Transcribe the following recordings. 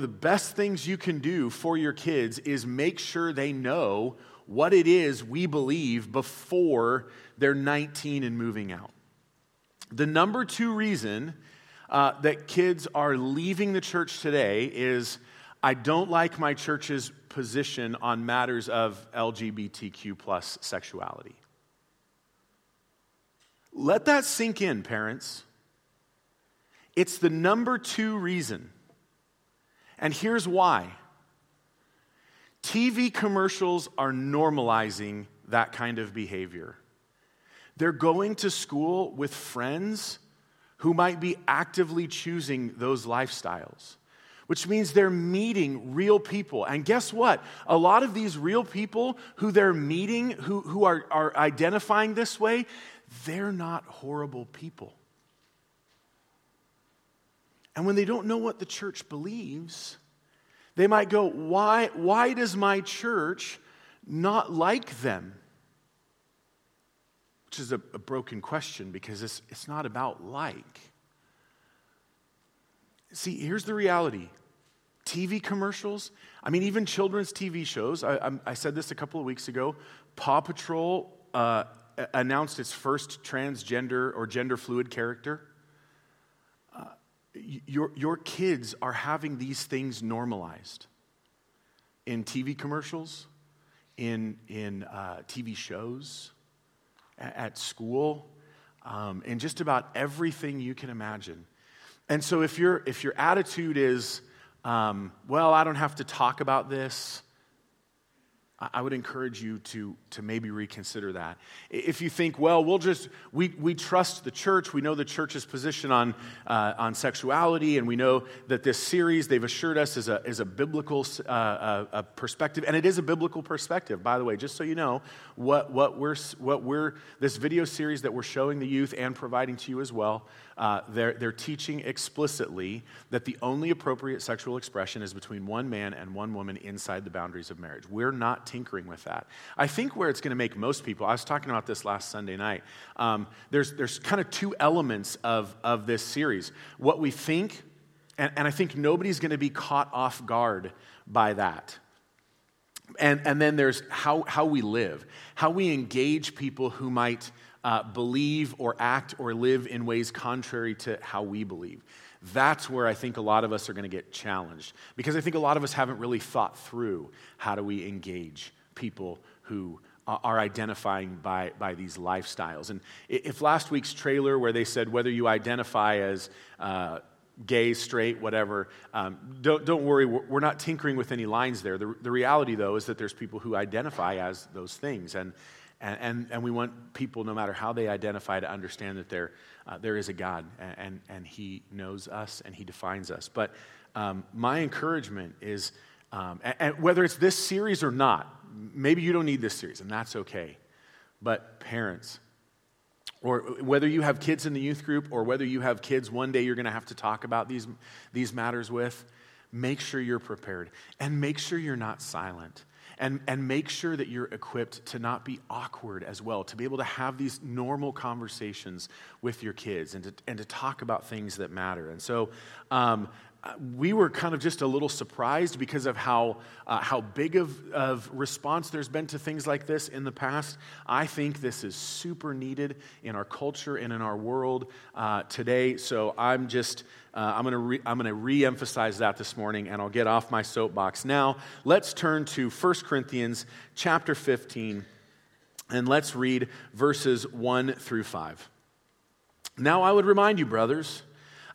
the best things you can do for your kids is make sure they know what it is we believe before they're 19 and moving out. The number two reason uh, that kids are leaving the church today is I don't like my church's position on matters of LGBTQ plus sexuality. Let that sink in, parents. It's the number two reason. And here's why TV commercials are normalizing that kind of behavior. They're going to school with friends who might be actively choosing those lifestyles, which means they're meeting real people. And guess what? A lot of these real people who they're meeting, who, who are, are identifying this way, they're not horrible people. And when they don't know what the church believes, they might go, Why, why does my church not like them? Which is a, a broken question because it's, it's not about like. See, here's the reality TV commercials, I mean, even children's TV shows. I, I, I said this a couple of weeks ago. Paw Patrol uh, announced its first transgender or gender fluid character. Your, your kids are having these things normalized in TV commercials, in, in uh, TV shows at school, um, and just about everything you can imagine. And so if, your if your attitude is, um, well, I don't have to talk about this, I would encourage you to, to maybe reconsider that. If you think, well, we'll just, we, we trust the church, we know the church's position on, uh, on sexuality, and we know that this series, they've assured us, is a, is a biblical uh, uh, a perspective, and it is a biblical perspective, by the way, just so you know, what, what, we're, what we're, this video series that we're showing the youth and providing to you as well, uh, they're, they're teaching explicitly that the only appropriate sexual expression is between one man and one woman inside the boundaries of marriage. We're not tinkering with that. I think where it's going to make most people, I was talking about this last Sunday night, um, there's, there's kind of two elements of, of this series. What we think, and, and I think nobody's going to be caught off guard by that. And, and then there's how, how we live, how we engage people who might uh, believe or act or live in ways contrary to how we believe. That's where I think a lot of us are going to get challenged because I think a lot of us haven't really thought through how do we engage people who are identifying by, by these lifestyles. And if last week's trailer, where they said whether you identify as uh, gay, straight, whatever, um, don't, don't worry, we're not tinkering with any lines there. The, the reality, though, is that there's people who identify as those things. And, and, and, and we want people, no matter how they identify, to understand that there, uh, there is a God and, and, He knows us and He defines us. But um, my encouragement is, um, and, and whether it's this series or not, maybe you don't need this series, and that's okay. But parents, or whether you have kids in the youth group or whether you have kids one day you're going to have to talk about these, these matters with, make sure you're prepared and make sure you're not silent. And, and make sure that you're equipped to not be awkward as well, to be able to have these normal conversations with your kids and to, and to talk about things that matter. And so um, we were kind of just a little surprised because of how, uh, how big of, of response there's been to things like this in the past. I think this is super needed in our culture and in our world uh, today. So I'm just, uh, I'm going to re- I'm going to re-emphasize that this morning, and I'll get off my soapbox now. Let's turn to 1 Corinthians chapter 15, and let's read verses 1 through 5. Now I would remind you, brothers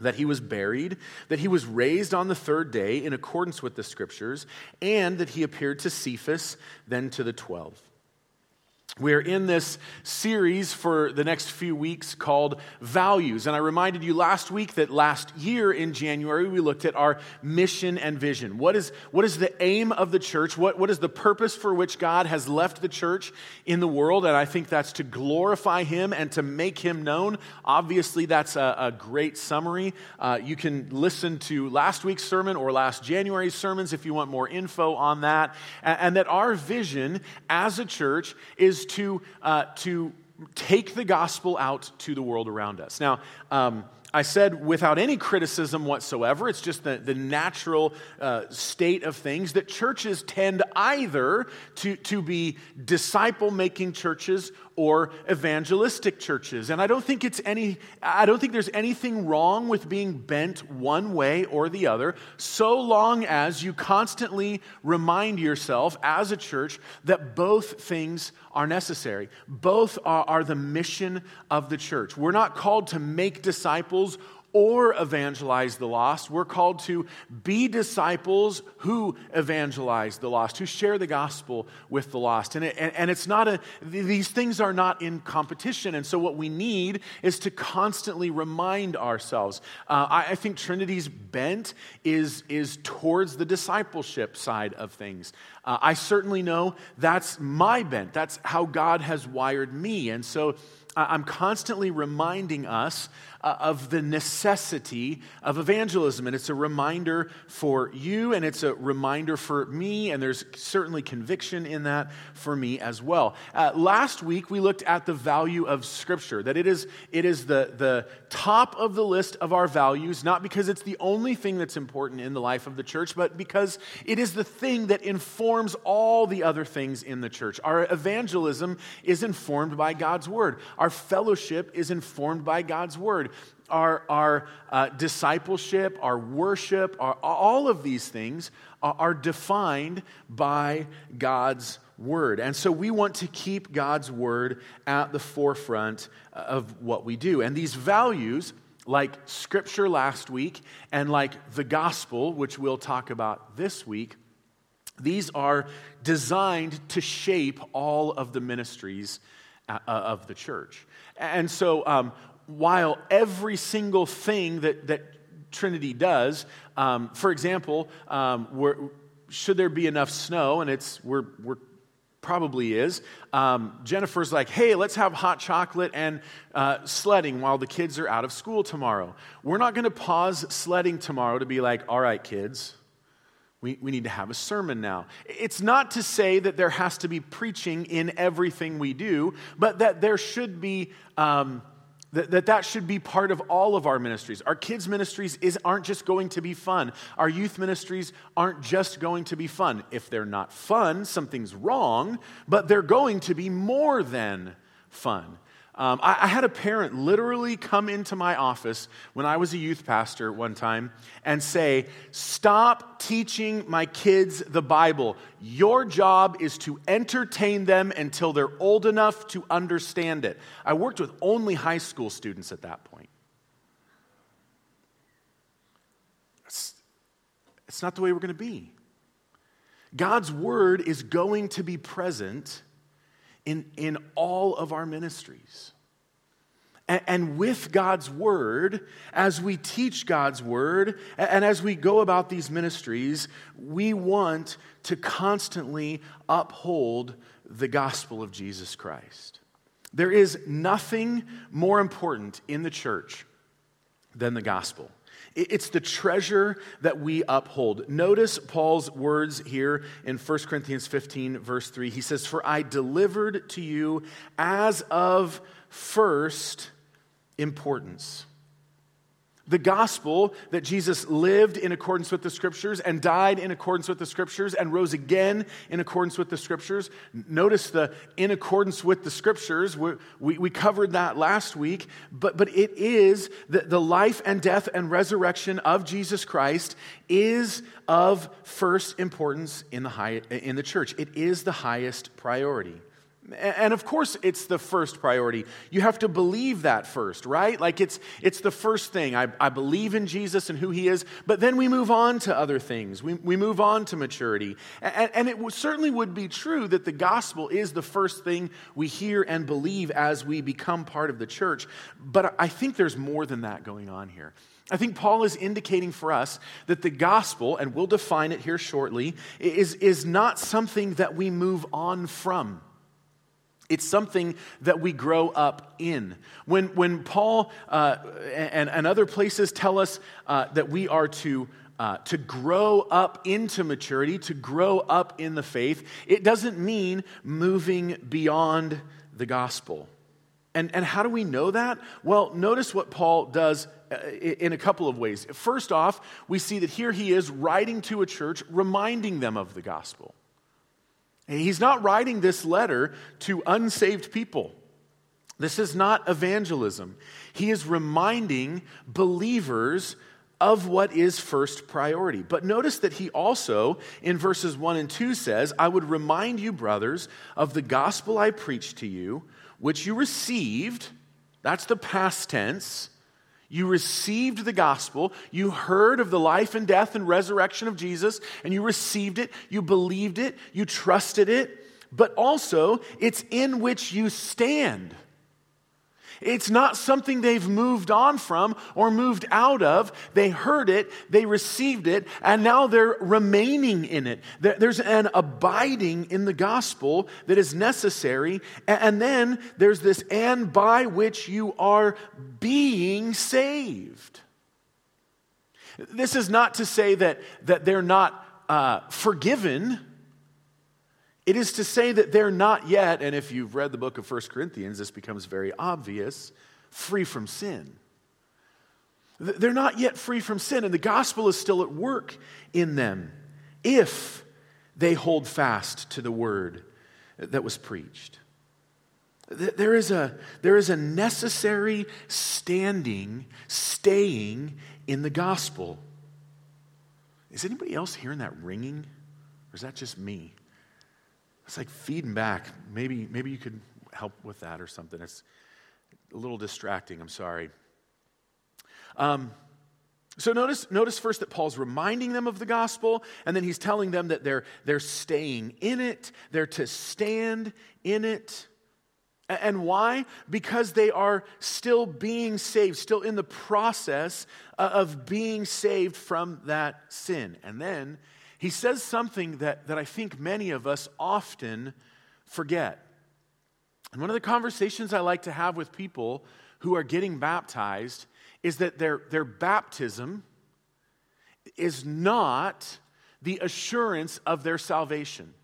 that he was buried, that he was raised on the third day in accordance with the scriptures, and that he appeared to Cephas, then to the twelve. We're in this series for the next few weeks called Values. And I reminded you last week that last year in January, we looked at our mission and vision. What is, what is the aim of the church? What, what is the purpose for which God has left the church in the world? And I think that's to glorify Him and to make Him known. Obviously, that's a, a great summary. Uh, you can listen to last week's sermon or last January's sermons if you want more info on that. and, and that our vision as a church is to, uh, to take the gospel out to the world around us. Now, um, I said without any criticism whatsoever, it's just the, the natural uh, state of things that churches tend either to, to be disciple making churches or evangelistic churches. And I don't think it's any I don't think there's anything wrong with being bent one way or the other, so long as you constantly remind yourself as a church that both things are necessary. Both are, are the mission of the church. We're not called to make disciples or evangelize the lost. We're called to be disciples who evangelize the lost, who share the gospel with the lost. And, it, and, and, it's not a, these things are not in competition. And so what we need is to constantly remind ourselves. Uh, I, I, think Trinity's bent is, is towards the discipleship side of things. Uh, I certainly know that's my bent. That's how God has wired me. And so I'm constantly reminding us uh, of the necessity of evangelism. And it's a reminder for you, and it's a reminder for me, and there's certainly conviction in that for me as well. Uh, last week, we looked at the value of Scripture, that it is, it is the, the top of the list of our values, not because it's the only thing that's important in the life of the church, but because it is the thing that informs all the other things in the church. Our evangelism is informed by God's Word, our fellowship is informed by God's Word our, our uh, discipleship, our worship, our, all of these things are, are defined by God's word. And so we want to keep God's word at the forefront of what we do. And these values, like scripture last week and like the gospel, which we'll talk about this week, these are designed to shape all of the ministries uh, of the church. And so, um, while every single thing that, that Trinity does, um, for example, um, should there be enough snow, and it's we're, we're probably is. Um, Jennifer's like, hey, let's have hot chocolate and uh, sledding while the kids are out of school tomorrow. We're not going to pause sledding tomorrow to be like, all right, kids, we, we need to have a sermon now. It's not to say that there has to be preaching in everything we do, but that there should be. Um, that, that that should be part of all of our ministries. Our kids' ministries is, aren't just going to be fun. Our youth ministries aren't just going to be fun. If they're not fun, something's wrong, but they're going to be more than fun. Um, I, I, had a parent literally come into my office when I was a youth pastor one time and say, Stop teaching my kids the Bible. Your job is to entertain them until they're old enough to understand it. I worked with only high school students at that point. It's, it's not the way we're going to be. God's word is going to be present in, in all of our ministries. And, and with God's word, as we teach God's word, and as we go about these ministries, we want to constantly uphold the gospel of Jesus Christ. There is nothing more important in the church than the gospel. It's the treasure that we uphold. Notice Paul's words here in 1 Corinthians 15, verse 3. He says, For I delivered to you as of first importance the gospel that Jesus lived in accordance with the scriptures and died in accordance with the scriptures and rose again in accordance with the scriptures. Notice the in accordance with the scriptures. We, we, we covered that last week, but, but it is the, the life and death and resurrection of Jesus Christ is of first importance in the, high, in the church. It is the highest priority. And of course, it's the first priority. You have to believe that first, right? Like it's, it's the first thing. I, I believe in Jesus and who he is, but then we move on to other things. We, we move on to maturity. And, and it w- certainly would be true that the gospel is the first thing we hear and believe as we become part of the church. But I think there's more than that going on here. I think Paul is indicating for us that the gospel, and we'll define it here shortly, is, is not something that we move on from. It's something that we grow up in. When, when Paul uh, and, and other places tell us uh, that we are to, uh, to grow up into maturity, to grow up in the faith, it doesn't mean moving beyond the gospel. And, and how do we know that? Well, notice what Paul does uh, in a couple of ways. First off, we see that here he is writing to a church, reminding them of the gospel. He's not writing this letter to unsaved people. This is not evangelism. He is reminding believers of what is first priority. But notice that he also, in verses 1 and 2, says, I would remind you, brothers, of the gospel I preached to you, which you received. That's the past tense you received the gospel. You heard of the life and death and resurrection of Jesus, and you received it. You believed it. You trusted it. But also, it's in which you stand. It's not something they've moved on from or moved out of. They heard it, they received it, and now they're remaining in it. There's an abiding in the gospel that is necessary. And then there's this and by which you are being saved. This is not to say that, that they're not uh, forgiven it is to say that they're not yet, and if you've read the book of 1 Corinthians, this becomes very obvious, free from sin. They're not yet free from sin, and the gospel is still at work in them if they hold fast to the word that was preached. There is a, there is a necessary standing, staying in the gospel. Is anybody else hearing that ringing? Or is that just me? It's like feeding back. Maybe, maybe you could help with that or something. It's a little distracting. I'm sorry. Um, so notice, notice first that Paul's reminding them of the gospel, and then he's telling them that they're, they're staying in it, they're to stand in it. And why? Because they are still being saved, still in the process of being saved from that sin. And then he says something that, that I think many of us often forget. And one of the conversations I like to have with people who are getting baptized is that their, their baptism is not the assurance of their salvation.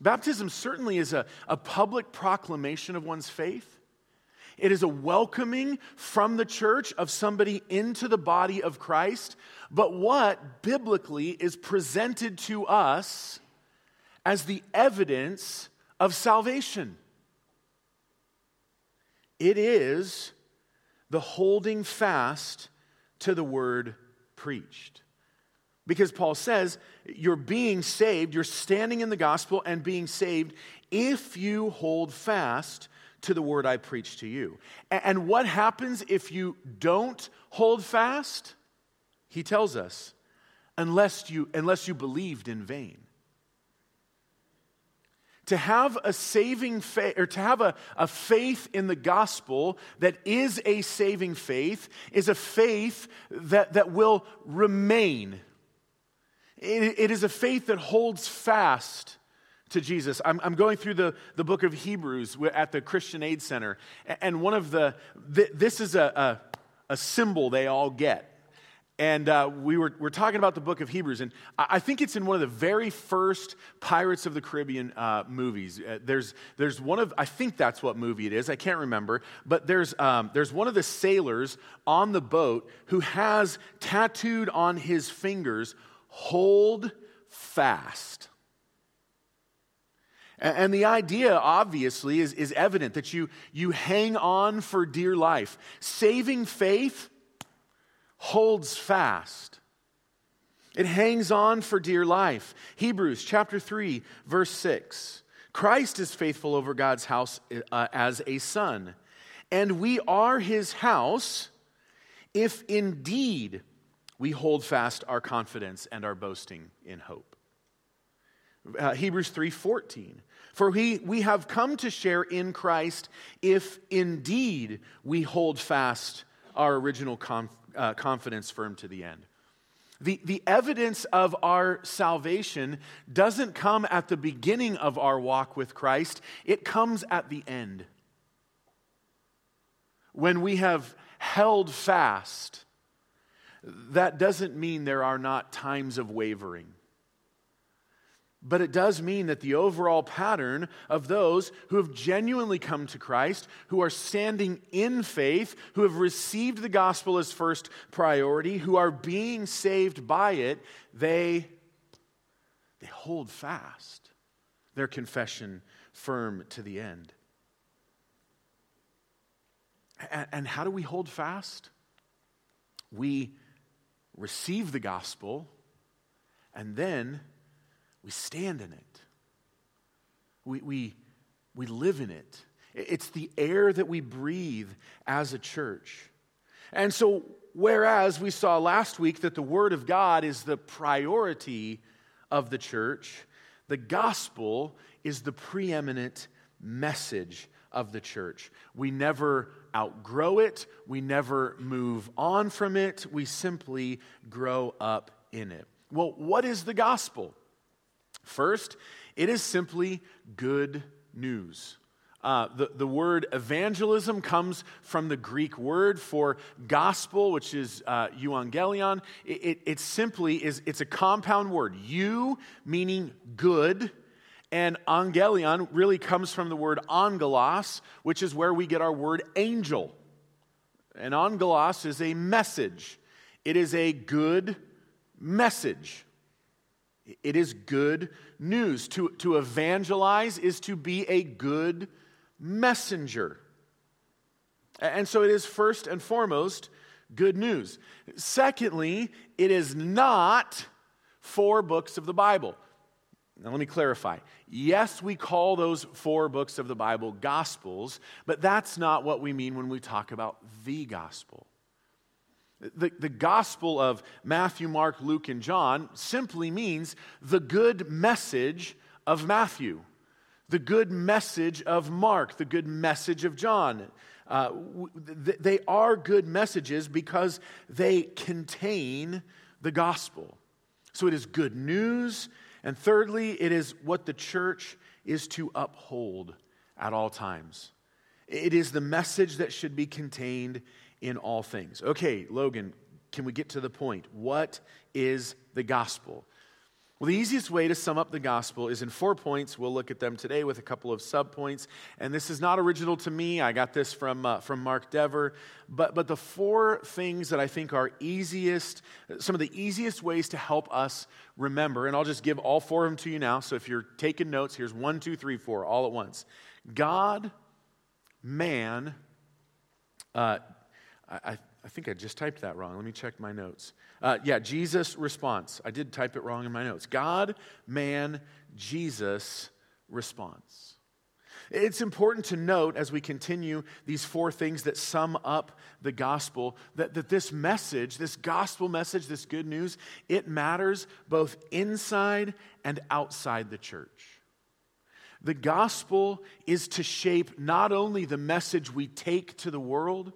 Baptism certainly is a, a public proclamation of one's faith. It is a welcoming from the church of somebody into the body of Christ. But what biblically is presented to us as the evidence of salvation? It is the holding fast to the word preached. Because Paul says, you're being saved, you're standing in the gospel and being saved if you hold fast to the word I preach to you. And what happens if you don't hold fast? He tells us, unless you, unless you believed in vain. To have a saving faith, or to have a, a faith in the gospel that is a saving faith, is a faith that, that will remain. it, it is a faith that holds fast to Jesus. I'm, I'm, going through the, the book of Hebrews at the Christian Aid Center, and one of the, this is a, a, a symbol they all get. And uh, we were, we're talking about the book of Hebrews, and I think it's in one of the very first Pirates of the Caribbean uh, movies. Uh, there's, there's one of, I think that's what movie it is, I can't remember, but there's, um, there's one of the sailors on the boat who has tattooed on his fingers, hold fast. And the idea, obviously, is, is evident that you, you hang on for dear life. Saving faith holds fast. It hangs on for dear life. Hebrews chapter 3, verse 6. Christ is faithful over God's house uh, as a son, and we are his house if indeed we hold fast our confidence and our boasting in hope. Uh, Hebrews 3:14 For we, we have come to share in Christ if indeed we hold fast our original uh, confidence firm to the end. The, the evidence of our salvation doesn't come at the beginning of our walk with Christ, it comes at the end. When we have held fast, that doesn't mean there are not times of wavering. But it does mean that the overall pattern of those who have genuinely come to Christ, who are standing in faith, who have received the gospel as first priority, who are being saved by it, they, they hold fast their confession firm to the end. And, and how do we hold fast? We receive the gospel and then we stand in it. We, we, we live in it. It's the air that we breathe as a church. And so, whereas we saw last week that the Word of God is the priority of the church, the gospel is the preeminent message of the church. We never outgrow it, we never move on from it, we simply grow up in it. Well, what is the gospel? First, it is simply good news. Uh, the, the word evangelism comes from the Greek word for gospel, which is uh, euangelion. It, it, it simply is, it's a compound word. Eu meaning good, and angelion really comes from the word angelos, which is where we get our word angel. And angelos is a message. It is a good message. It is good news. To, to evangelize is to be a good messenger. And so it is first and foremost good news. Secondly, it is not four books of the Bible. Now, let me clarify. Yes, we call those four books of the Bible gospels, but that's not what we mean when we talk about the gospel. The, the Gospel of Matthew, Mark, Luke, and John simply means the good message of Matthew, the good message of Mark, the good message of John. Uh, they are good messages because they contain the gospel. So it is good news. And thirdly, it is what the church is to uphold at all times. It is the message that should be contained in all things. Okay, Logan, can we get to the point? What is the gospel? Well, the easiest way to sum up the gospel is in four points. We'll look at them today with a couple of subpoints. And this is not original to me. I got this from, uh, from Mark Dever. But, but the four things that I think are easiest, some of the easiest ways to help us remember, and I'll just give all four of them to you now. So if you're taking notes, here's one, two, three, four, all at once God, man, uh, I, I think I just typed that wrong. Let me check my notes. Uh, yeah, Jesus response. I did type it wrong in my notes. God, man, Jesus response. It's important to note as we continue these four things that sum up the gospel that, that this message, this gospel message, this good news, it matters both inside and outside the church. The gospel is to shape not only the message we take to the world,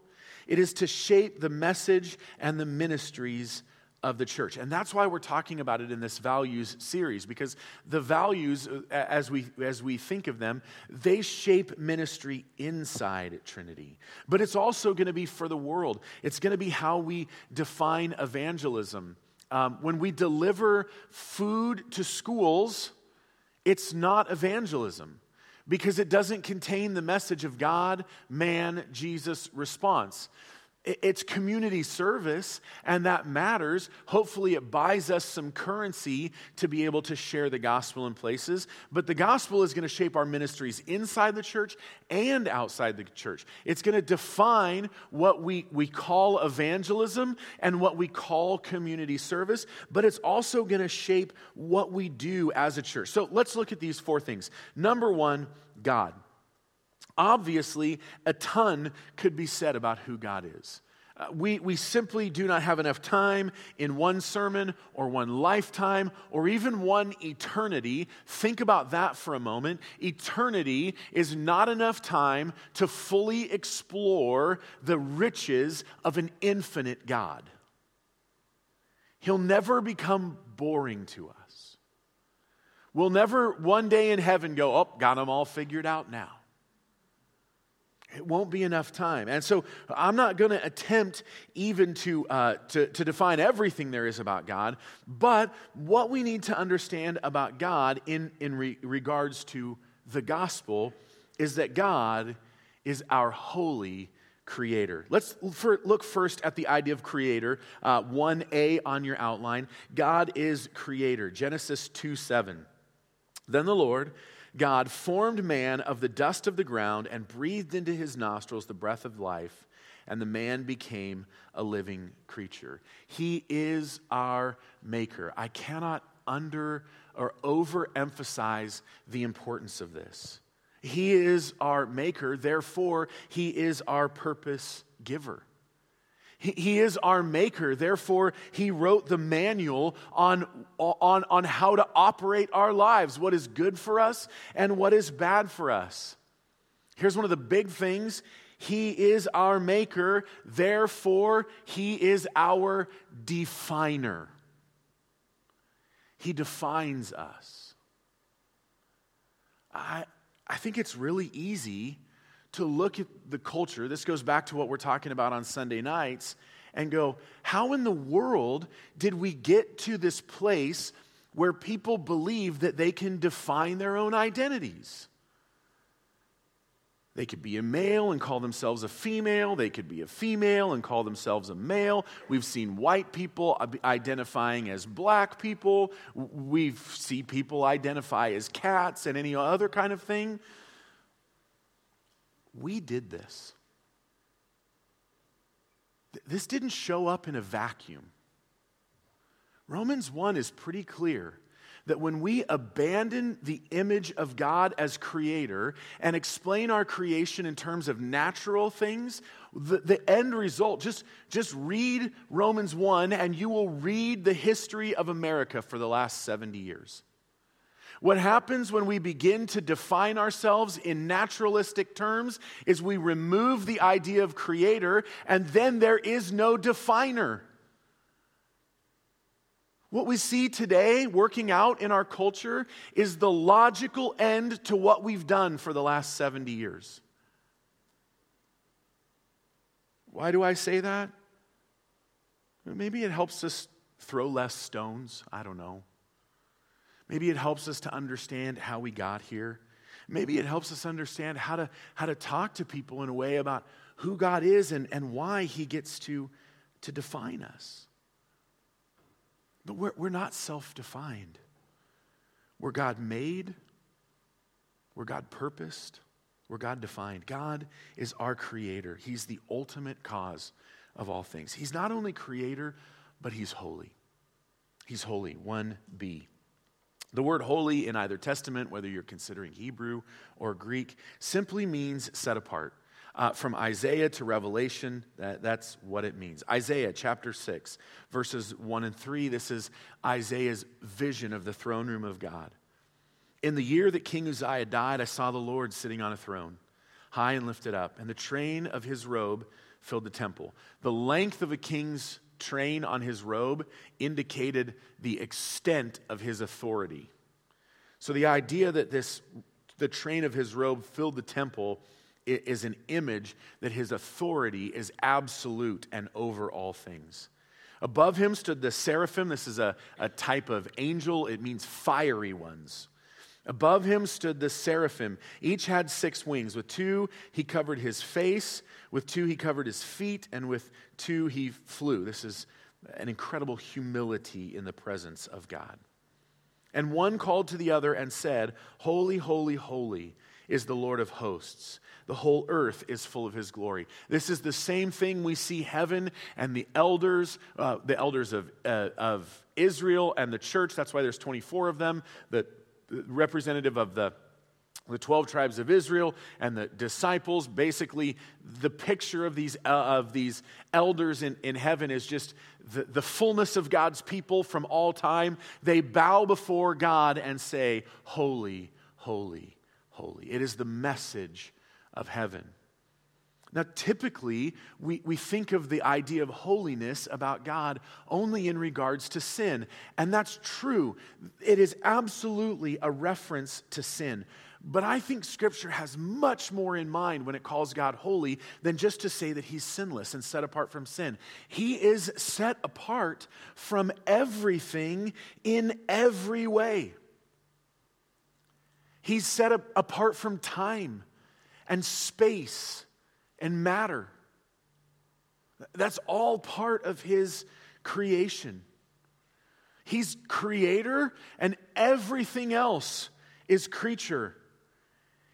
it is to shape the message and the ministries of the church. And that's why we're talking about it in this values series because the values as we as we think of them, they shape ministry inside Trinity. But it's also going to be for the world. It's going to be how we define evangelism. Um, when we deliver food to schools, it's not evangelism because it doesn't contain the message of God, man, Jesus response. It's community service, and that matters. Hopefully, it buys us some currency to be able to share the gospel in places. But the gospel is going to shape our ministries inside the church and outside the church. It's going to define what we, we call evangelism and what we call community service, but it's also going to shape what we do as a church. So let's look at these four things. Number one, God. Obviously, a ton could be said about who God is. Uh, we, we simply do not have enough time in one sermon or one lifetime or even one eternity. Think about that for a moment. Eternity is not enough time to fully explore the riches of an infinite God. He'll never become boring to us. We'll never one day in heaven go, oh, got them all figured out now. It won't be enough time. And so I'm not going to attempt even to, uh, to, to, define everything there is about God, but what we need to understand about God in, in re- regards to the gospel is that God is our holy creator. Let's look first at the idea of creator. Uh, 1a on your outline. God is creator. Genesis 2 7. Then the Lord God formed man of the dust of the ground and breathed into his nostrils the breath of life, and the man became a living creature. He is our maker. I cannot under or overemphasize the importance of this. He is our maker, therefore, he is our purpose giver. He, is our maker. Therefore, He wrote the manual on, on, on how to operate our lives, what is good for us and what is bad for us. Here's one of the big things He is our maker. Therefore, He is our definer. He defines us. I, I think it's really easy to look at the culture, this goes back to what we're talking about on Sunday nights, and go, how in the world did we get to this place where people believe that they can define their own identities? They could be a male and call themselves a female. They could be a female and call themselves a male. We've seen white people identifying as black people. We see people identify as cats and any other kind of thing. We did this. This didn't show up in a vacuum. Romans 1 is pretty clear that when we abandon the image of God as creator and explain our creation in terms of natural things, the, the, end result, just, just read Romans 1 and you will read the history of America for the last 70 years. What happens when we begin to define ourselves in naturalistic terms is we remove the idea of creator, and then there is no definer. What we see today working out in our culture is the logical end to what we've done for the last 70 years. Why do I say that? Maybe it helps us throw less stones. I don't know. Maybe it helps us to understand how we got here. Maybe it helps us understand how to, how to talk to people in a way about who God is and, and why He gets to, to define us. But we're, we're not self defined. We're God made, we're God purposed, we're God defined. God is our creator, He's the ultimate cause of all things. He's not only creator, but He's holy. He's holy. 1b. The word holy in either testament, whether you're considering Hebrew or Greek, simply means set apart. Uh, from Isaiah to Revelation, that, that's what it means. Isaiah chapter 6, verses 1 and 3, this is Isaiah's vision of the throne room of God. In the year that King Uzziah died, I saw the Lord sitting on a throne, high and lifted up, and the train of his robe filled the temple. The length of a king's train on his robe indicated the extent of his authority. So the idea that this the train of his robe filled the temple is an image that his authority is absolute and over all things. Above him stood the seraphim. This is a, a type of angel, it means fiery ones. Above him stood the seraphim. Each had six wings. With two, he covered his face. With two, he covered his feet. And with two, he flew. This is an incredible humility in the presence of God. And one called to the other and said, Holy, holy, holy is the Lord of hosts. The whole earth is full of his glory. This is the same thing we see heaven and the elders, uh, the elders of, uh, of Israel and the church. That's why there's 24 of them, the, representative of the the 12 tribes of Israel and the disciples. Basically, the picture of these, uh, of these elders in, in heaven is just the, the fullness of God's people from all time. They bow before God and say, Holy, holy, holy. It is the message of heaven. Now, typically, we, we think of the idea of holiness about God only in regards to sin. And that's true. It is absolutely a reference to sin. But I think Scripture has much more in mind when it calls God holy than just to say that He's sinless and set apart from sin. He is set apart from everything in every way. He's set apart from time and space and matter. That's all part of His creation. He's creator, and everything else is creature.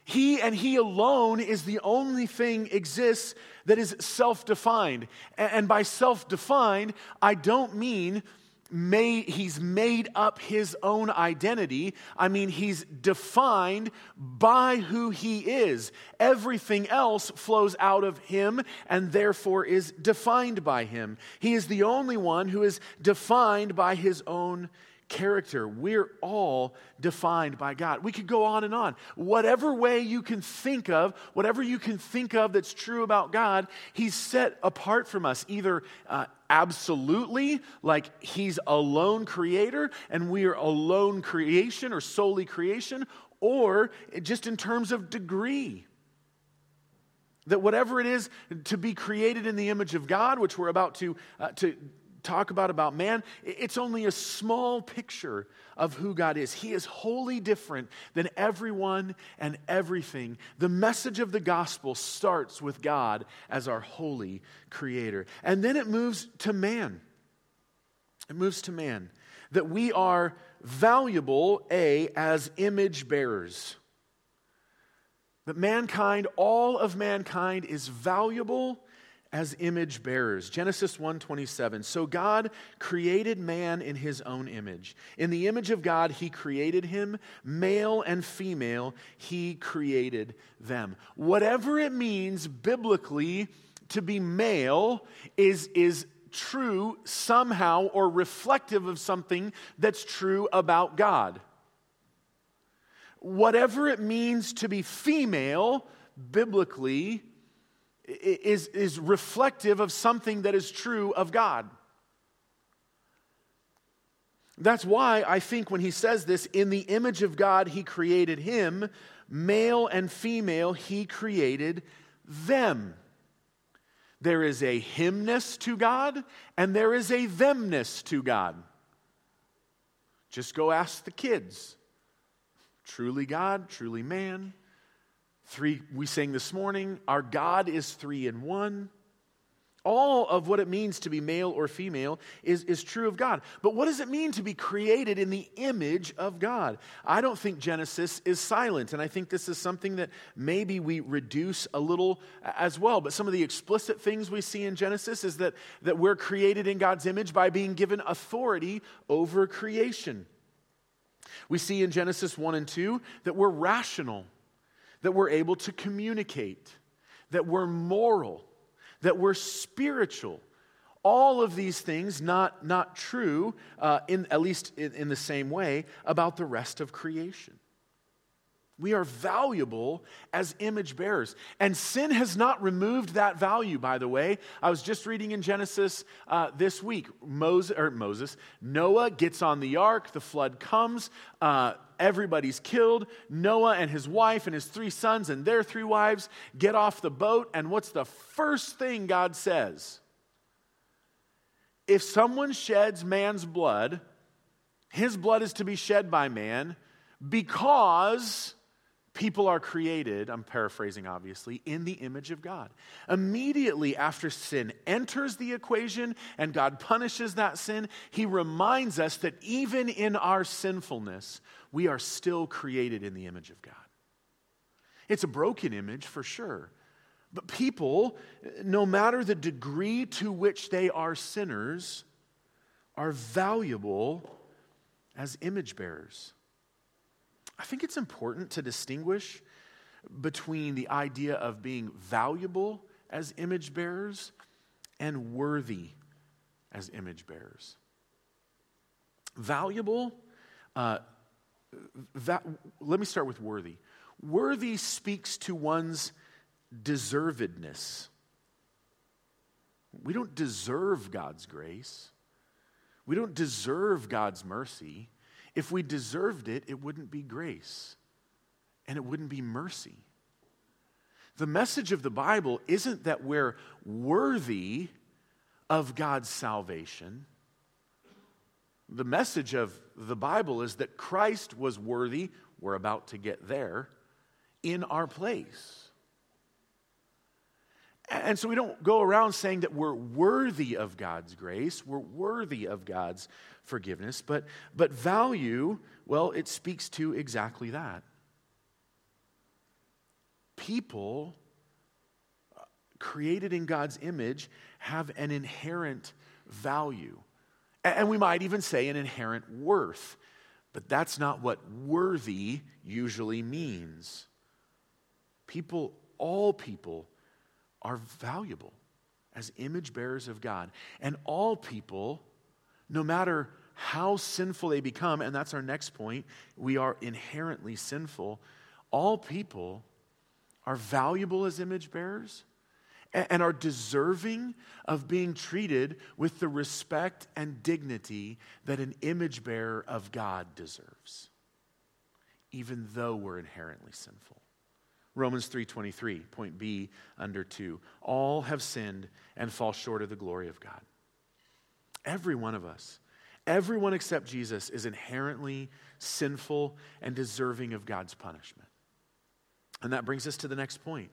He and He alone is the only thing exists that is self defined. And by self defined, I don't mean made, he's made up his own identity. I mean, he's defined by who he is. Everything else flows out of him and therefore is defined by him. He is the only one who is defined by his own character. We're all defined by God. We could go on and on. Whatever way you can think of, whatever you can think of that's true about God, He's set apart from us, either uh, absolutely, like He's alone creator and we are alone creation or solely creation, or just in terms of degree. That whatever it is to be created in the image of God, which we're about to, uh, to talk about about man, it's only a small picture of who God is. He is wholly different than everyone and everything. The message of the gospel starts with God as our holy creator. And then it moves to man. It moves to man that we are valuable, A, as image bearers. That mankind, all of mankind, is valuable as image bearers. Genesis 1:27. So God created man in his own image. In the image of God he created him, male and female he created them. Whatever it means biblically to be male is is true somehow or reflective of something that's true about God. Whatever it means to be female biblically is, is reflective of something that is true of God. That's why I think when he says this, in the image of God, he created him, male and female, he created them. There is a himness to God, and there is a themness to God. Just go ask the kids. Truly God, truly man. Three, we sang this morning, our God is three in one. All of what it means to be male or female is, is true of God. But what does it mean to be created in the image of God? I don't think Genesis is silent, and I think this is something that maybe we reduce a little as well. But some of the explicit things we see in Genesis is that, that we're created in God's image by being given authority over creation. We see in Genesis 1 and 2 that we're rational that we're able to communicate, that we're moral, that we're spiritual. All of these things not, not true, uh, in, at least in, in the same way, about the rest of creation. We are valuable as image bearers. And sin has not removed that value, by the way. I was just reading in Genesis uh, this week. Moses, Moses, Noah gets on the ark, the flood comes, uh, everybody's killed. Noah and his wife and his three sons and their three wives get off the boat. And what's the first thing God says? If someone sheds man's blood, his blood is to be shed by man because people are created, I'm paraphrasing obviously, in the image of God. Immediately after sin enters the equation and God punishes that sin, he reminds us that even in our sinfulness, we are still created in the image of God. It's a broken image for sure. But people, no matter the degree to which they are sinners, are valuable as image bearers. I think it's important to distinguish between the idea of being valuable as image bearers and worthy as image bearers. Valuable, uh, va- let me start with worthy. Worthy speaks to one's deservedness. We don't deserve God's grace. We don't deserve God's mercy. If we deserved it, it wouldn't be grace and it wouldn't be mercy. The message of the Bible isn't that we're worthy of God's salvation. The message of the Bible is that Christ was worthy, we're about to get there, in our place. And so we don't go around saying that we're worthy of God's grace, we're worthy of God's forgiveness, but, but value, well, it speaks to exactly that. People uh, created in God's image have an inherent value. And we might even say an inherent worth. But that's not what worthy usually means. People, all people, are valuable as image bearers of God. And all people, no matter how sinful they become, and that's our next point, we are inherently sinful. All people are valuable as image bearers and are deserving of being treated with the respect and dignity that an image bearer of God deserves, even though we're inherently sinful. Romans 3:23, point B under 2. All have sinned and fall short of the glory of God. Every one of us, everyone except Jesus is inherently sinful and deserving of God's punishment. And that brings us to the next point.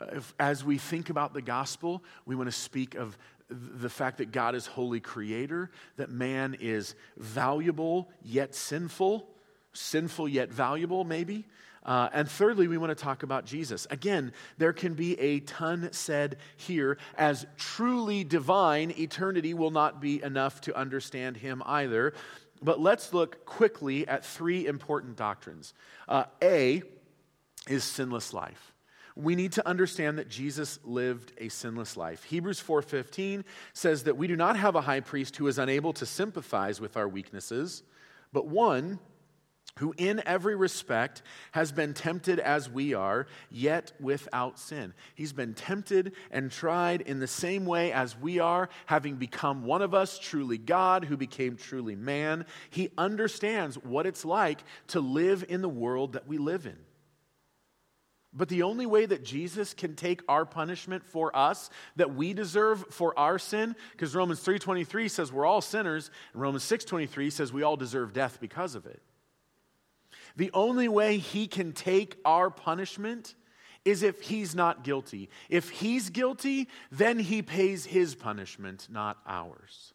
Uh, if, as we think about the gospel, we want to speak of the fact that God is holy creator, that man is valuable yet sinful, sinful yet valuable, maybe. Uh, and thirdly, we want to talk about Jesus. Again, there can be a ton said here, as truly divine, eternity will not be enough to understand him either. But let's look quickly at three important doctrines. Uh, a is sinless life we need to understand that Jesus lived a sinless life. Hebrews 4:15 says that we do not have a high priest who is unable to sympathize with our weaknesses, but one who in every respect has been tempted as we are, yet without sin. He's been tempted and tried in the same way as we are, having become one of us, truly God, who became truly man. He understands what it's like to live in the world that we live in. But the only way that Jesus can take our punishment for us that we deserve for our sin, because Romans 3:23 says we're all sinners, and Romans 6:23 says we all deserve death because of it. The only way he can take our punishment is if he's not guilty. If he's guilty, then he pays his punishment, not ours.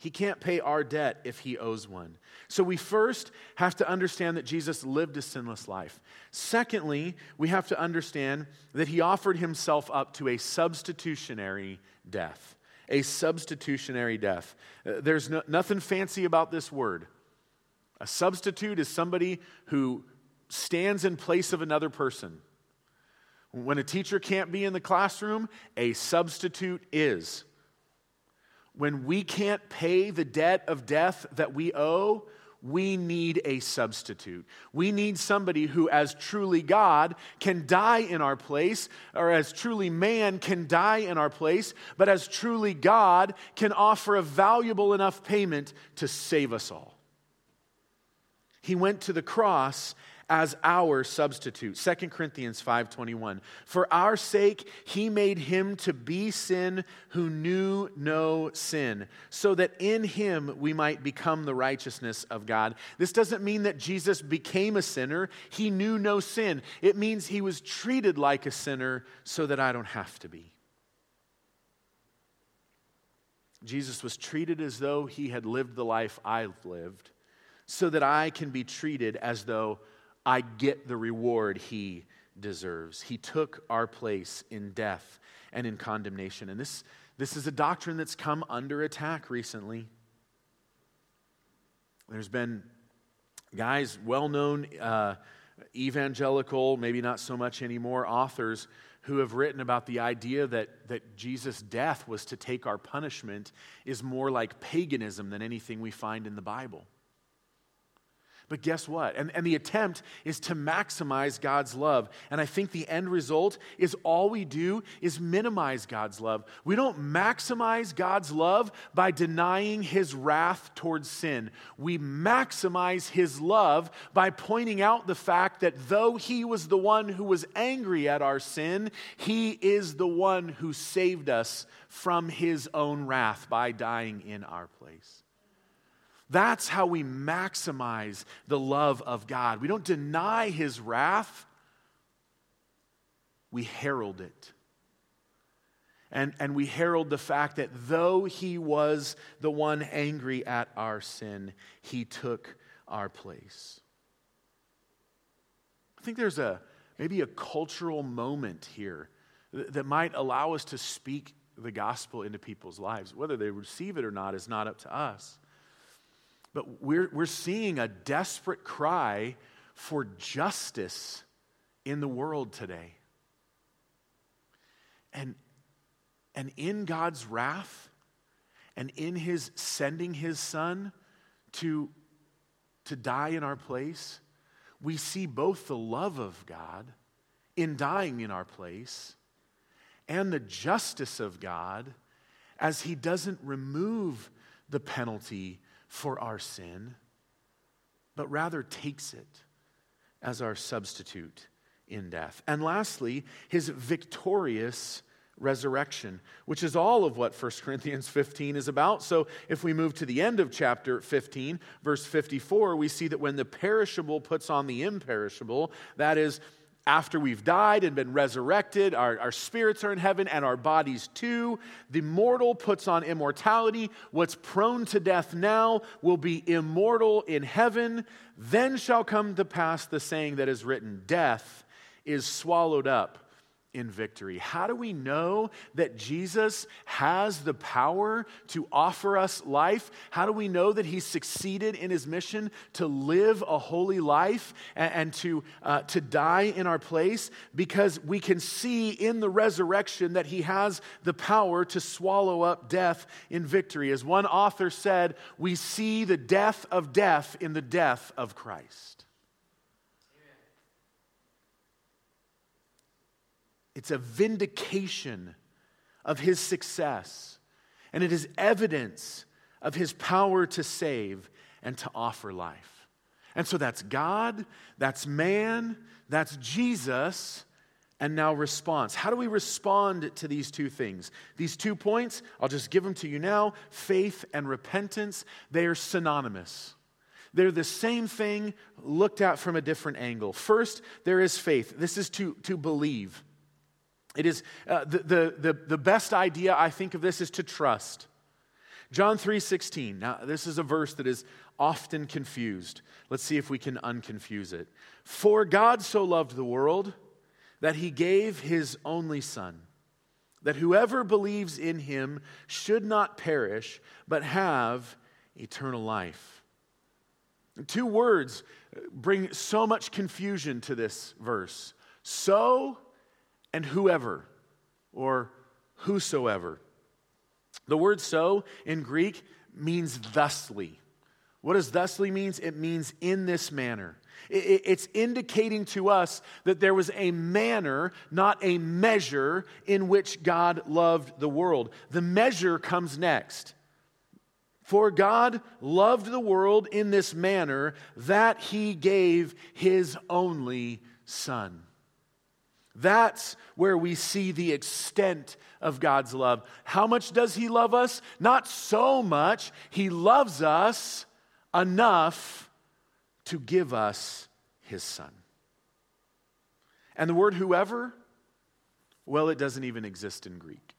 He can't pay our debt if he owes one. So we first have to understand that Jesus lived a sinless life. Secondly, we have to understand that he offered himself up to a substitutionary death. A substitutionary death. Uh, there's no, nothing fancy about this word. A substitute is somebody who stands in place of another person. When a teacher can't be in the classroom, a substitute is. When we can't pay the debt of death that we owe, we need a substitute. We need somebody who, as truly God, can die in our place, or as truly man can die in our place, but as truly God can offer a valuable enough payment to save us all. He went to the cross as our substitute. 2 Corinthians 5:21. For our sake he made him to be sin who knew no sin, so that in him we might become the righteousness of God. This doesn't mean that Jesus became a sinner. He knew no sin. It means he was treated like a sinner so that I don't have to be. Jesus was treated as though he had lived the life I've lived, so that I can be treated as though I get the reward he deserves. He took our place in death and in condemnation. And this, this is a doctrine that's come under attack recently. There's been guys, well known uh, evangelical, maybe not so much anymore, authors who have written about the idea that, that Jesus' death was to take our punishment is more like paganism than anything we find in the Bible. But guess what? And, and the attempt is to maximize God's love. And I think the end result is all we do is minimize God's love. We don't maximize God's love by denying his wrath towards sin. We maximize his love by pointing out the fact that though he was the one who was angry at our sin, he is the one who saved us from his own wrath by dying in our place. That's how we maximize the love of God. We don't deny his wrath, we herald it. And, and we herald the fact that though he was the one angry at our sin, he took our place. I think there's a maybe a cultural moment here that, that might allow us to speak the gospel into people's lives. Whether they receive it or not is not up to us. But we're, we're seeing a desperate cry for justice in the world today. And, and in God's wrath, and in his sending his son to, to die in our place, we see both the love of God in dying in our place and the justice of God as he doesn't remove the penalty for our sin, but rather takes it as our substitute in death. And lastly, his victorious resurrection, which is all of what 1 Corinthians 15 is about. So if we move to the end of chapter 15, verse 54, we see that when the perishable puts on the imperishable, that is, after we've died and been resurrected, our, our spirits are in heaven and our bodies too. The mortal puts on immortality. What's prone to death now will be immortal in heaven. Then shall come to pass the saying that is written Death is swallowed up in victory. How do we know that Jesus has the power to offer us life? How do we know that he succeeded in his mission to live a holy life and, and to, uh, to die in our place? Because we can see in the resurrection that he has the power to swallow up death in victory. As one author said, we see the death of death in the death of Christ. It's a vindication of his success, and it is evidence of his power to save and to offer life. And so that's God, that's man, that's Jesus, and now response. How do we respond to these two things? These two points, I'll just give them to you now faith and repentance, they are synonymous. They're the same thing looked at from a different angle. First, there is faith. This is to, to believe. It is uh, the, the, the, the best idea I think of this is to trust. John 3:16. Now this is a verse that is often confused. Let's see if we can unconfuse it. For God so loved the world that he gave his only son that whoever believes in him should not perish but have eternal life. Two words bring so much confusion to this verse. So and whoever or whosoever. The word so in Greek means thusly. What does thusly means? It means in this manner. It's indicating to us that there was a manner, not a measure, in which God loved the world. The measure comes next. For God loved the world in this manner that he gave his only Son. That's where we see the extent of God's love. How much does he love us? Not so much. He loves us enough to give us his Son. And the word whoever, well, it doesn't even exist in Greek.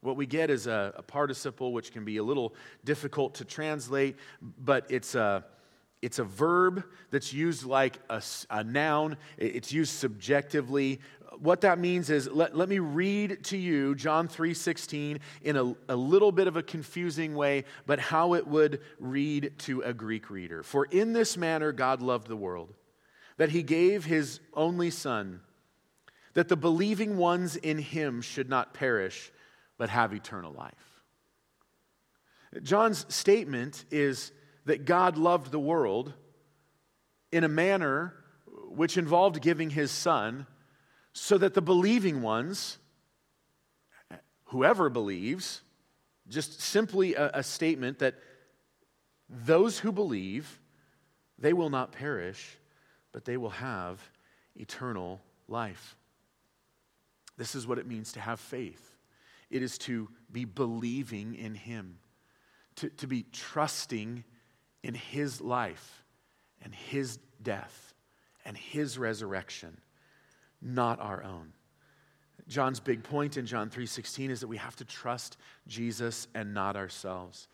What we get is a, a, participle which can be a little difficult to translate, but it's a, it's a verb that's used like a, a noun, it's used subjectively. What that means is let, let me read to you John 3:16 in a, a little bit of a confusing way, but how it would read to a Greek reader. For in this manner God loved the world, that he gave his only son, that the believing ones in him should not perish but have eternal life. John's statement is that God loved the world in a manner which involved giving his son so that the believing ones, whoever believes, just simply a, a statement that those who believe, they will not perish, but they will have eternal life. This is what it means to have faith. It is to be believing in Him, to, to be trusting in His life and His death and His resurrection, not our own. John's big point in John 3:16 is that we have to trust Jesus and not ourselves.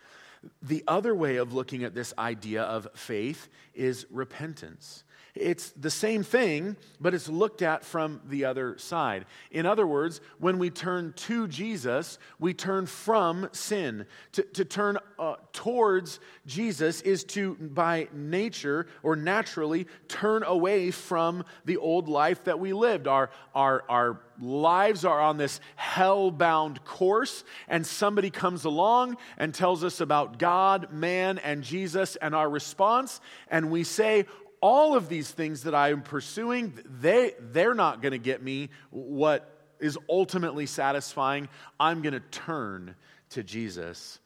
The other way of looking at this idea of faith is repentance. It's the same thing, but it's looked at from the other side. In other words, when we turn to Jesus, we turn from sin. To, to turn uh, towards Jesus is to, by nature or naturally, turn away from the old life that we lived. Our, our, our lives are on this hell bound course, and somebody comes along and tells us about God, man, and Jesus, and our response, and we say, all of these things that I am pursuing, they, they're not going to get me what is ultimately satisfying. I'm going to turn to Jesus.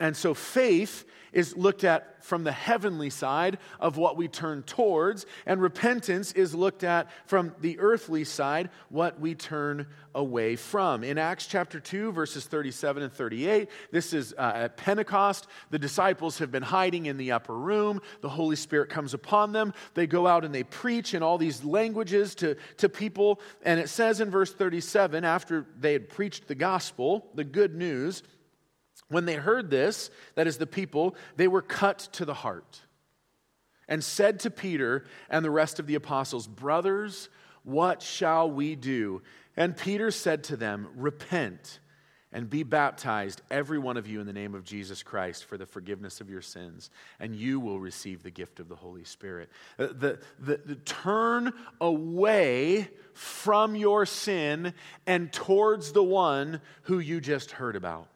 And so faith is looked at from the heavenly side of what we turn towards, and repentance is looked at from the earthly side, what we turn away from. In Acts chapter 2, verses 37 and 38, this is uh, at Pentecost. The disciples have been hiding in the upper room. The Holy Spirit comes upon them. They go out and they preach in all these languages to, to people. And it says in verse 37, after they had preached the gospel, the good news, when they heard this, that is the people, they were cut to the heart and said to Peter and the rest of the apostles, Brothers, what shall we do? And Peter said to them, Repent and be baptized, every one of you, in the name of Jesus Christ for the forgiveness of your sins, and you will receive the gift of the Holy Spirit. The, the, the, turn away from your sin and towards the one who you just heard about.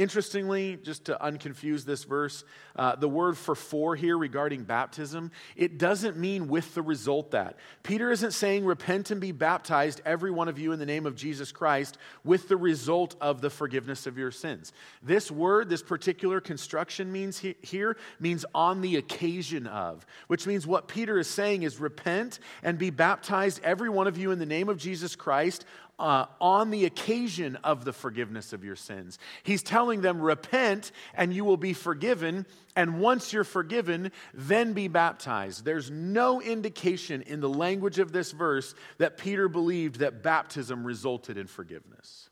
Interestingly, just to unconfuse this verse, uh, the word for for here regarding baptism, it doesn't mean with the result that. Peter isn't saying repent and be baptized, every one of you, in the name of Jesus Christ, with the result of the forgiveness of your sins. This word, this particular construction means he, here, means on the occasion of, which means what Peter is saying is repent and be baptized, every one of you, in the name of Jesus Christ, uh, on the occasion of the forgiveness of your sins. He's telling them, repent and you will be forgiven. And once you're forgiven, then be baptized. There's no indication in the language of this verse that Peter believed that baptism resulted in forgiveness.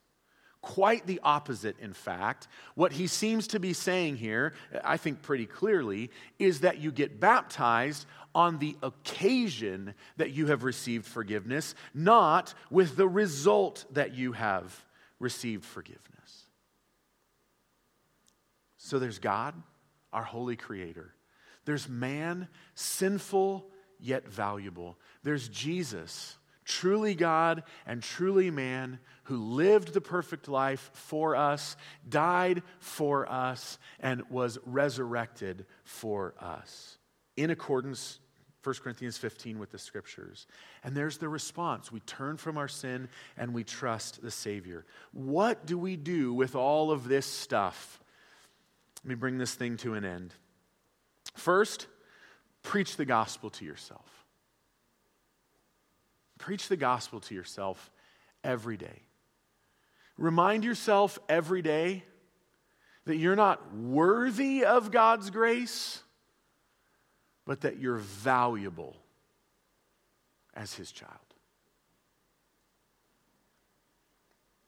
Quite the opposite, in fact. What he seems to be saying here, I think pretty clearly, is that you get baptized on the occasion that you have received forgiveness, not with the result that you have received forgiveness. So there's God, our holy creator. There's man, sinful yet valuable. There's Jesus, truly God and truly man, who lived the perfect life for us, died for us, and was resurrected for us in accordance 1 Corinthians 15 with the scriptures. And there's the response. We turn from our sin and we trust the Savior. What do we do with all of this stuff? Let me bring this thing to an end. First, preach the gospel to yourself. Preach the gospel to yourself every day. Remind yourself every day that you're not worthy of God's grace, but that you're valuable as His child.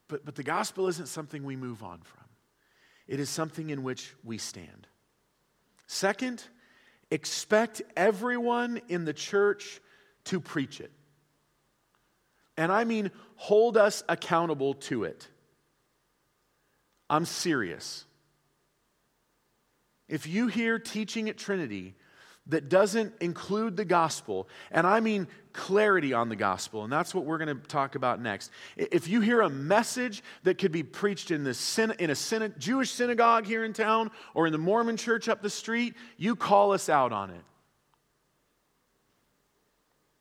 But, but the gospel isn't something we move on from, it is something in which we stand. Second, expect everyone in the church to preach it. And I mean, hold us accountable to it. I'm serious. If you hear teaching at Trinity that doesn't include the gospel, and I mean clarity on the gospel, and that's what we're going to talk about next. If you hear a message that could be preached in, the, in a Jewish synagogue here in town or in the Mormon church up the street, you call us out on it.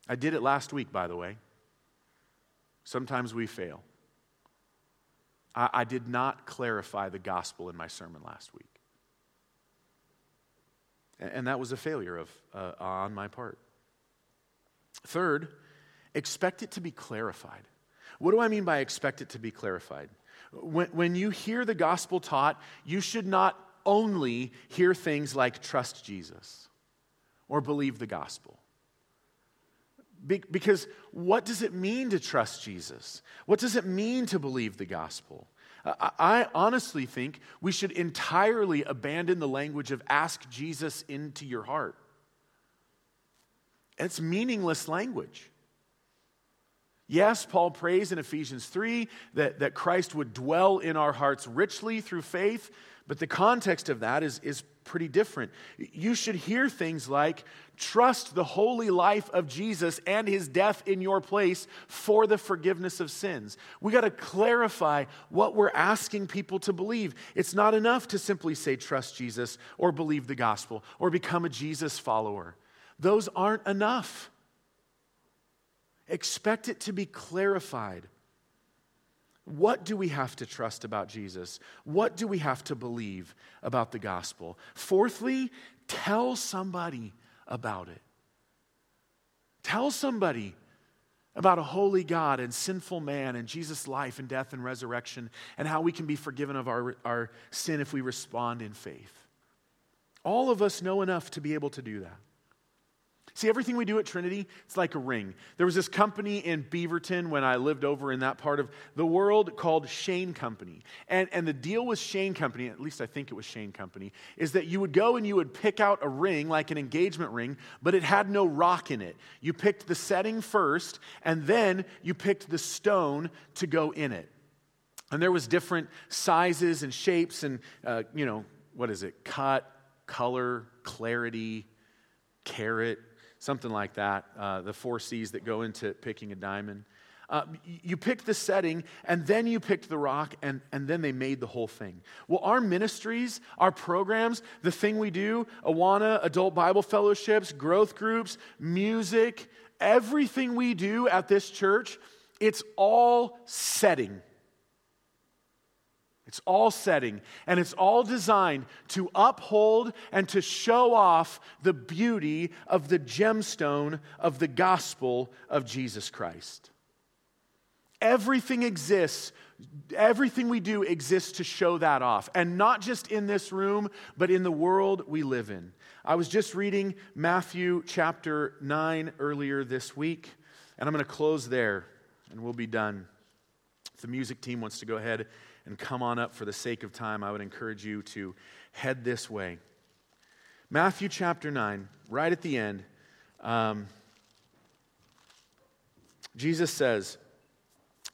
I did it last week, by the way. Sometimes we fail. I, I did not clarify the gospel in my sermon last week. And, and that was a failure of, uh, on my part. Third, expect it to be clarified. What do I mean by expect it to be clarified? When, when you hear the gospel taught, you should not only hear things like trust Jesus or believe the gospel. Be- because what does it mean to trust Jesus? What does it mean to believe the gospel? I, I honestly think we should entirely abandon the language of ask Jesus into your heart. It's meaningless language. Yes, Paul prays in Ephesians 3 that, that Christ would dwell in our hearts richly through faith, but the context of that is, is pretty different. You should hear things like, trust the holy life of Jesus and his death in your place for the forgiveness of sins. We got to clarify what we're asking people to believe. It's not enough to simply say, trust Jesus or believe the gospel or become a Jesus follower. Those aren't enough. Expect it to be clarified. What do we have to trust about Jesus? What do we have to believe about the gospel? Fourthly, tell somebody about it. Tell somebody about a holy God and sinful man and Jesus' life and death and resurrection and how we can be forgiven of our, our sin if we respond in faith. All of us know enough to be able to do that. See, everything we do at Trinity, it's like a ring. There was this company in Beaverton when I lived over in that part of the world called Shane Company. And, and the deal with Shane Company, at least I think it was Shane Company, is that you would go and you would pick out a ring, like an engagement ring, but it had no rock in it. You picked the setting first, and then you picked the stone to go in it. And there was different sizes and shapes and, uh, you know, what is it? Cut, color, clarity, carat, something like that, uh, the four C's that go into picking a diamond. Uh, you picked the setting, and then you picked the rock, and, and then they made the whole thing. Well, our ministries, our programs, the thing we do, Awana, adult Bible fellowships, growth groups, music, everything we do at this church, it's all setting. It's all setting, and it's all designed to uphold and to show off the beauty of the gemstone of the gospel of Jesus Christ. Everything exists, everything we do exists to show that off. And not just in this room, but in the world we live in. I was just reading Matthew chapter 9 earlier this week, and I'm going to close there, and we'll be done. If the music team wants to go ahead and come on up for the sake of time, I would encourage you to head this way. Matthew chapter 9, right at the end, um, Jesus says,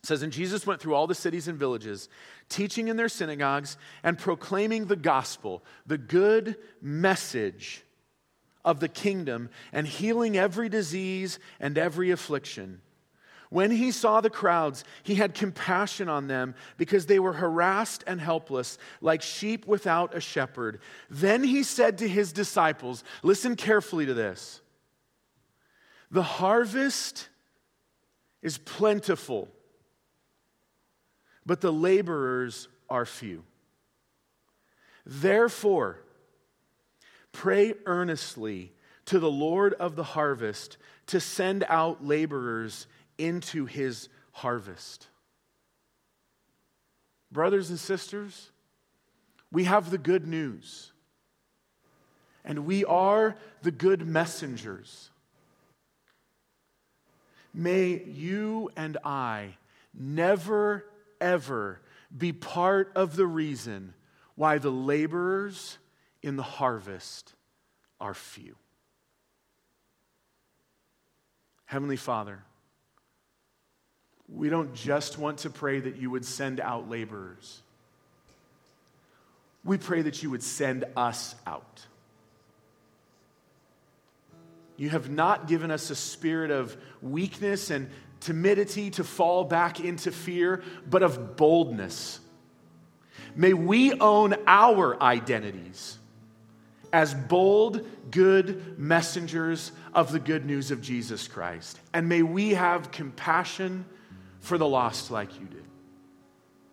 says, And Jesus went through all the cities and villages, teaching in their synagogues and proclaiming the gospel, the good message of the kingdom, and healing every disease and every affliction. When he saw the crowds, he had compassion on them because they were harassed and helpless, like sheep without a shepherd. Then he said to his disciples, Listen carefully to this. The harvest is plentiful, but the laborers are few. Therefore, pray earnestly to the Lord of the harvest to send out laborers into his harvest. Brothers and sisters, we have the good news, and we are the good messengers. May you and I never, ever be part of the reason why the laborers in the harvest are few. Heavenly Father, we don't just want to pray that you would send out laborers. We pray that you would send us out. You have not given us a spirit of weakness and timidity to fall back into fear, but of boldness. May we own our identities as bold, good messengers of the good news of Jesus Christ. And may we have compassion for the lost like you did.